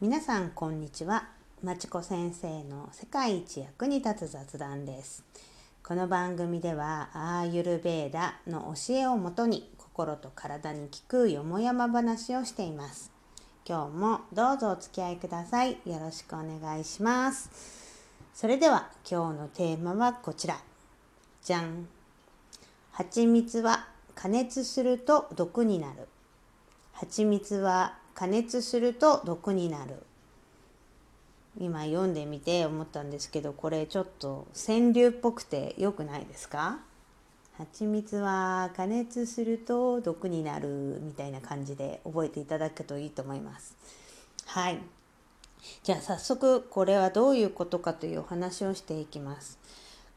皆さんこんにちは。まちこ先生の世界一役に立つ雑談です。この番組ではアーユルベーダの教えをもとに心と体に効くよもやま話をしています。今日もどうぞお付き合いください。よろしくお願いします。それでは今日のテーマはこちら。じゃん。蜂蜜は加熱すると毒になる。蜂蜜は加熱すると毒になる。今読んでみて思ったんですけどこれちょっと川柳っぽくて良くないですか？蜂蜜は加熱すると毒になるみたいな感じで覚えていただくといいと思います。はい。じゃあ早速これはどういうことかというお話をしていきます。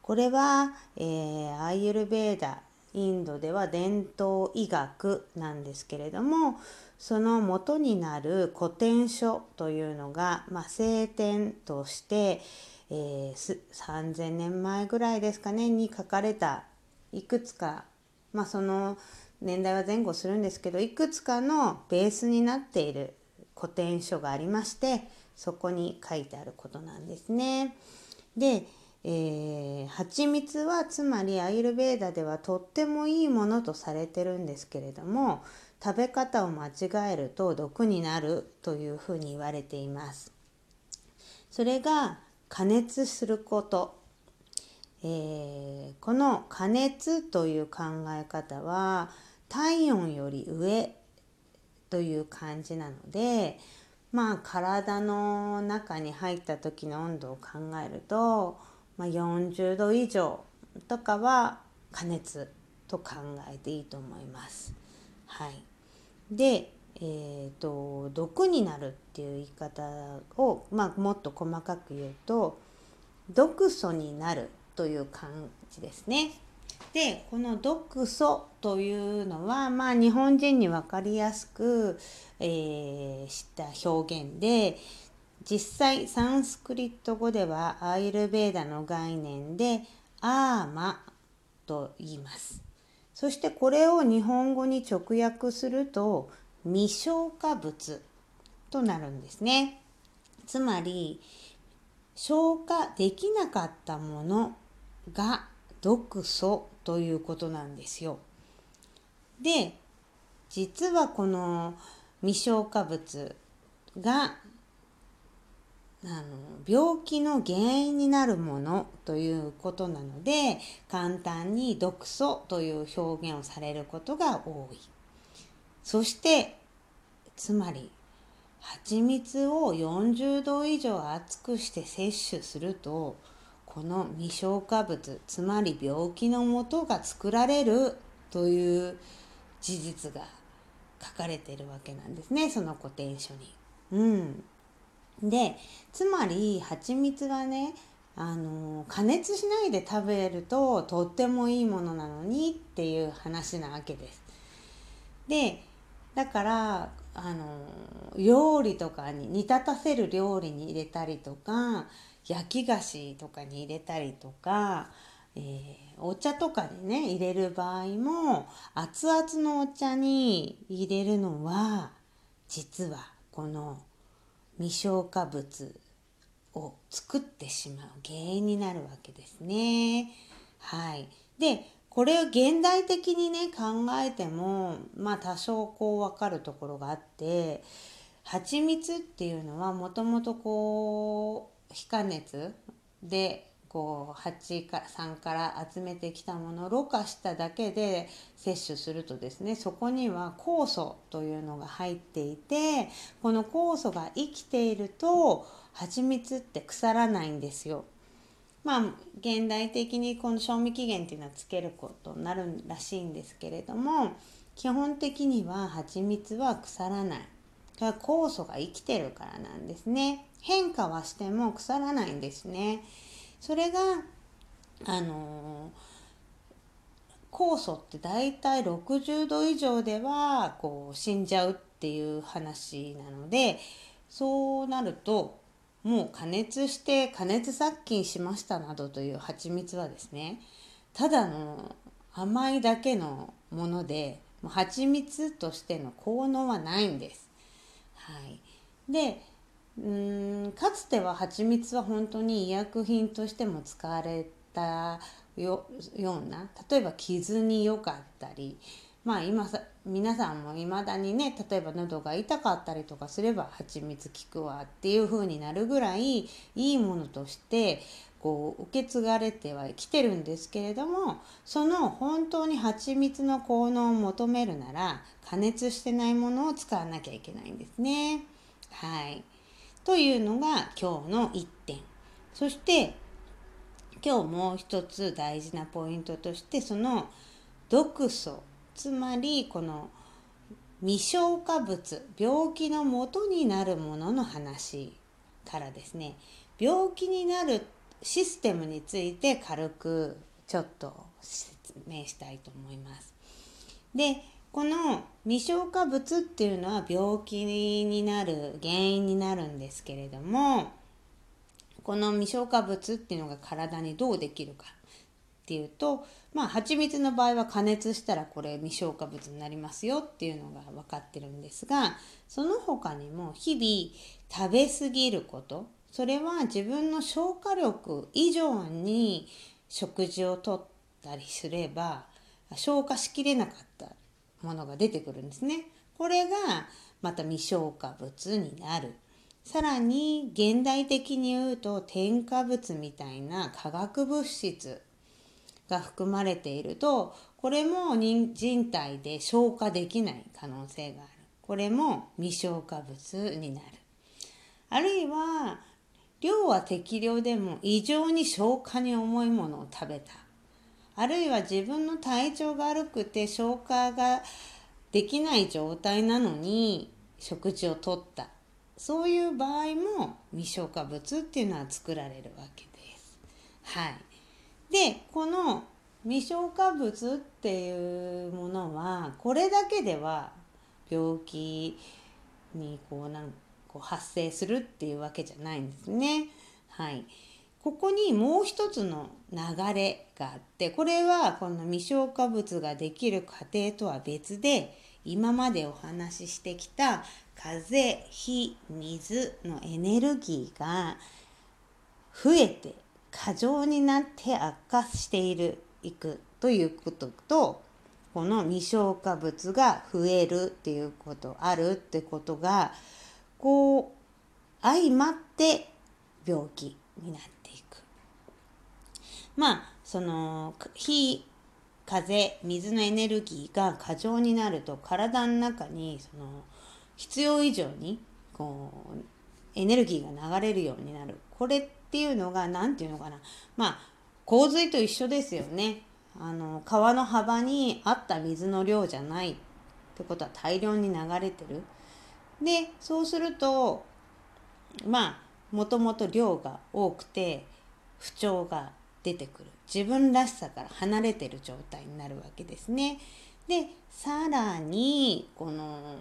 これは、えー、アイユルベーダインドでは伝統医学なんですけれどもその元になる古典書というのが、まあ、聖典として、えー、3,000年前ぐらいですかねに書かれたいくつか、まあ、その年代は前後するんですけどいくつかのベースになっている古典書がありましてそこに書いてあることなんですね。で、えー、蜂蜜はつまりアイルベーダではとってもいいものとされてるんですけれども食べ方を間違えると毒になるというふうに言われています。それが加熱すること、えー、この加熱という考え方は体温より上という感じなのでまあ体の中に入った時の温度を考えると、まあ、40度以上とかは加熱と考えていいと思います。はい、で、えーと、毒になるっていう言い方を、まあ、もっと細かく言うと毒素になるという感じですね。でこの毒素というのは、まあ、日本人に分かりやすく、えー、した表現で実際サンスクリット語ではアイルベーダの概念でアーマと言います。そしてこれを日本語に直訳すると未消化物となるんですね。つまり消化できなかったものが毒素ということなんですよ。で実はこの未消化物があの病気の原因になるものということなので簡単に毒素という表現をされることが多いそしてつまり蜂蜜を40度以上熱くして摂取するとこの未消化物つまり病気のもとが作られるという事実が書かれているわけなんですねその古典書に。うんでつまり蜂蜜はねあの加熱しないで食べるととってもいいものなのにっていう話なわけです。でだからあの料理とかに煮立たせる料理に入れたりとか焼き菓子とかに入れたりとか、えー、お茶とかにね入れる場合も熱々のお茶に入れるのは実はこの未消化物を作ってしまう原因になるわけですね。はい、でこれを現代的にね考えてもまあ多少こう分かるところがあって蜂蜜っていうのはもともとこう非加熱でこう蜂さんから集めてきたものをろ過しただけで摂取するとですねそこには酵素というのが入っていてこの酵素が生きていると蜂蜜って腐らないんですよ。まあ現代的にこの賞味期限っていうのはつけることになるらしいんですけれども基本的には蜂蜜は腐らない。酵素が生きてるからなんですね。変化はしても腐らないんですね。それがあの酵素って大体60度以上ではこう死んじゃうっていう話なのでそうなるともう加熱して加熱殺菌しましたなどという蜂蜜はですねただの甘いだけのものでもう蜂蜜としての効能はないんです。はい、でうんかつては蜂蜜は本当に医薬品としても使われたような例えば傷に良かったりまあ今さ皆さんもいまだにね例えば喉が痛かったりとかすれば蜂蜜効くわっていう風になるぐらいいいものとしてこう受け継がれてはきてるんですけれどもその本当に蜂蜜の効能を求めるなら加熱してないものを使わなきゃいけないんですね。はいというのが今日の1点。そして今日もう一つ大事なポイントとしてその毒素つまりこの未消化物病気のもとになるものの話からですね病気になるシステムについて軽くちょっと説明したいと思います。でこの未消化物っていうのは病気になる原因になるんですけれどもこの未消化物っていうのが体にどうできるかっていうとまあ蜂蜜の場合は加熱したらこれ未消化物になりますよっていうのが分かってるんですがその他にも日々食べ過ぎることそれは自分の消化力以上に食事をとったりすれば消化しきれなかったものが出てくるんですね。これがまた未消化物になる。さらに現代的に言うと添加物みたいな化学物質が含まれているとこれも人体で消化できない可能性がある。これも未消化物になる。あるいは量は適量でも異常に消化に重いものを食べた。あるいは自分の体調が悪くて消化ができない状態なのに食事をとった。そういう場合も未消化物っていうのは作られるわけです。はい。で、この未消化物っていうものはこれだけでは病気にこうなんこう発生するっていうわけじゃないんですね。はい。ここにもう一つの流れがあってこれはこの未消化物ができる過程とは別で今までお話ししてきた風火水のエネルギーが増えて過剰になって悪化しているいくということとこの未消化物が増えるっていうことあるってことがこう相まって病気になって。まあその火風水のエネルギーが過剰になると体の中にその必要以上にこうエネルギーが流れるようになる。これっていうのが何て言うのかな。まあ洪水と一緒ですよね。あの川の幅に合った水の量じゃないってことは大量に流れてる。でそうするとまあもともと量が多くて不調が出てくる自分らしさから離れてる状態になるわけですね。でさらにこの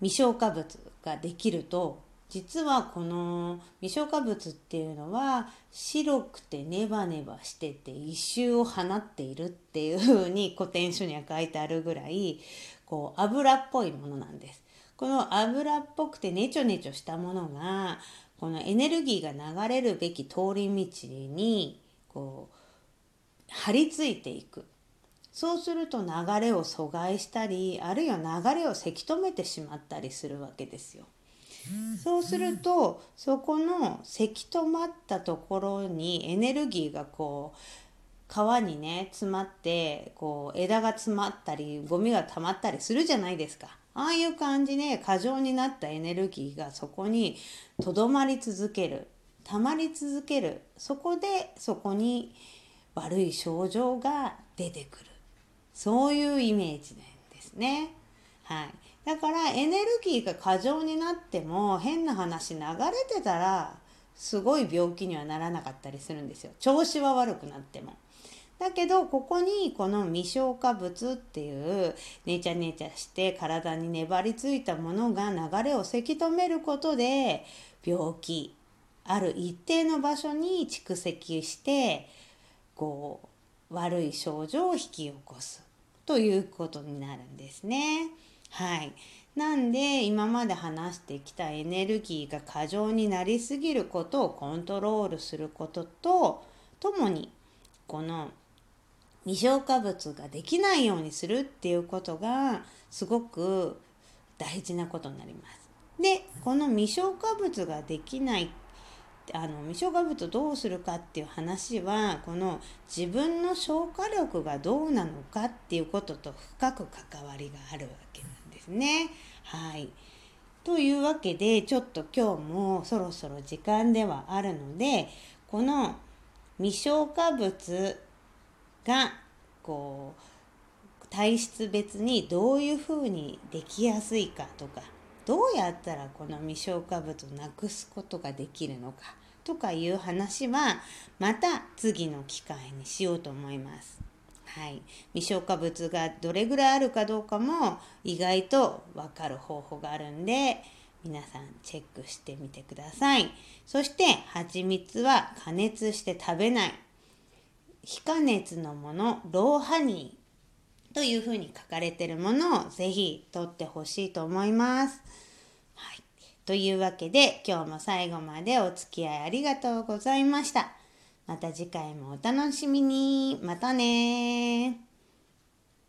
未消化物ができると実はこの未消化物っていうのは白くてネバネバしてて異臭を放っているっていうふうに古典書には書いてあるぐらいこう油っぽいものなんです。この油っぽくてネチョネチョしたものがこのエネルギーが流れるべき通り道にこう張り付いていくそうすると流れを阻害したりあるいは流れをせき止めてしまったりするわけですよ。そうするとそこのせき止まったところにエネルギーがこう川にね詰まってこう枝が詰まったりゴミが溜まったりするじゃないですか。ああいう感じで過剰になったエネルギーがそこにとどまり続ける。溜まり続ける。そこでそこに悪い症状が出てくる。そういうイメージなんですね。はい、だからエネルギーが過剰になっても変な話流れてたらすごい病気にはならなかったりするんですよ。調子は悪くなっても。だけどここにこの未消化物っていうネチャネチャして体に粘りついたものが流れをせき止めることで病気ある一定の場所に蓄積してこう悪い症状を引き起こすということになるんですね。はい。なんで今まで話してきたエネルギーが過剰になりすぎることをコントロールすることとともにこの未消化物ができないようにするっていうことがすごく大事なことになります。でこの未消化物ができないあの未消化物どうするかっていう話はこの自分の消化力がどうなのかっていうことと深く関わりがあるわけなんですね。はい。というわけでちょっと今日もそろそろ時間ではあるのでこの未消化物がこう体質別にどういうふうにできやすいかとかどうやったらこの未消化物をなくすことができるのかとかいう話はまた次の機会にしようと思います。はい、未消化物がどれぐらいあるかどうかも意外と分かる方法があるんで皆さんチェックしてみてください。そして蜂蜜は加熱して食べない。非加熱のもの、ローハニーというふうに書かれてるものをぜひ取ってほしいと思います。はい。というわけで今日も最後までお付き合いありがとうございました。また次回もお楽しみに。またね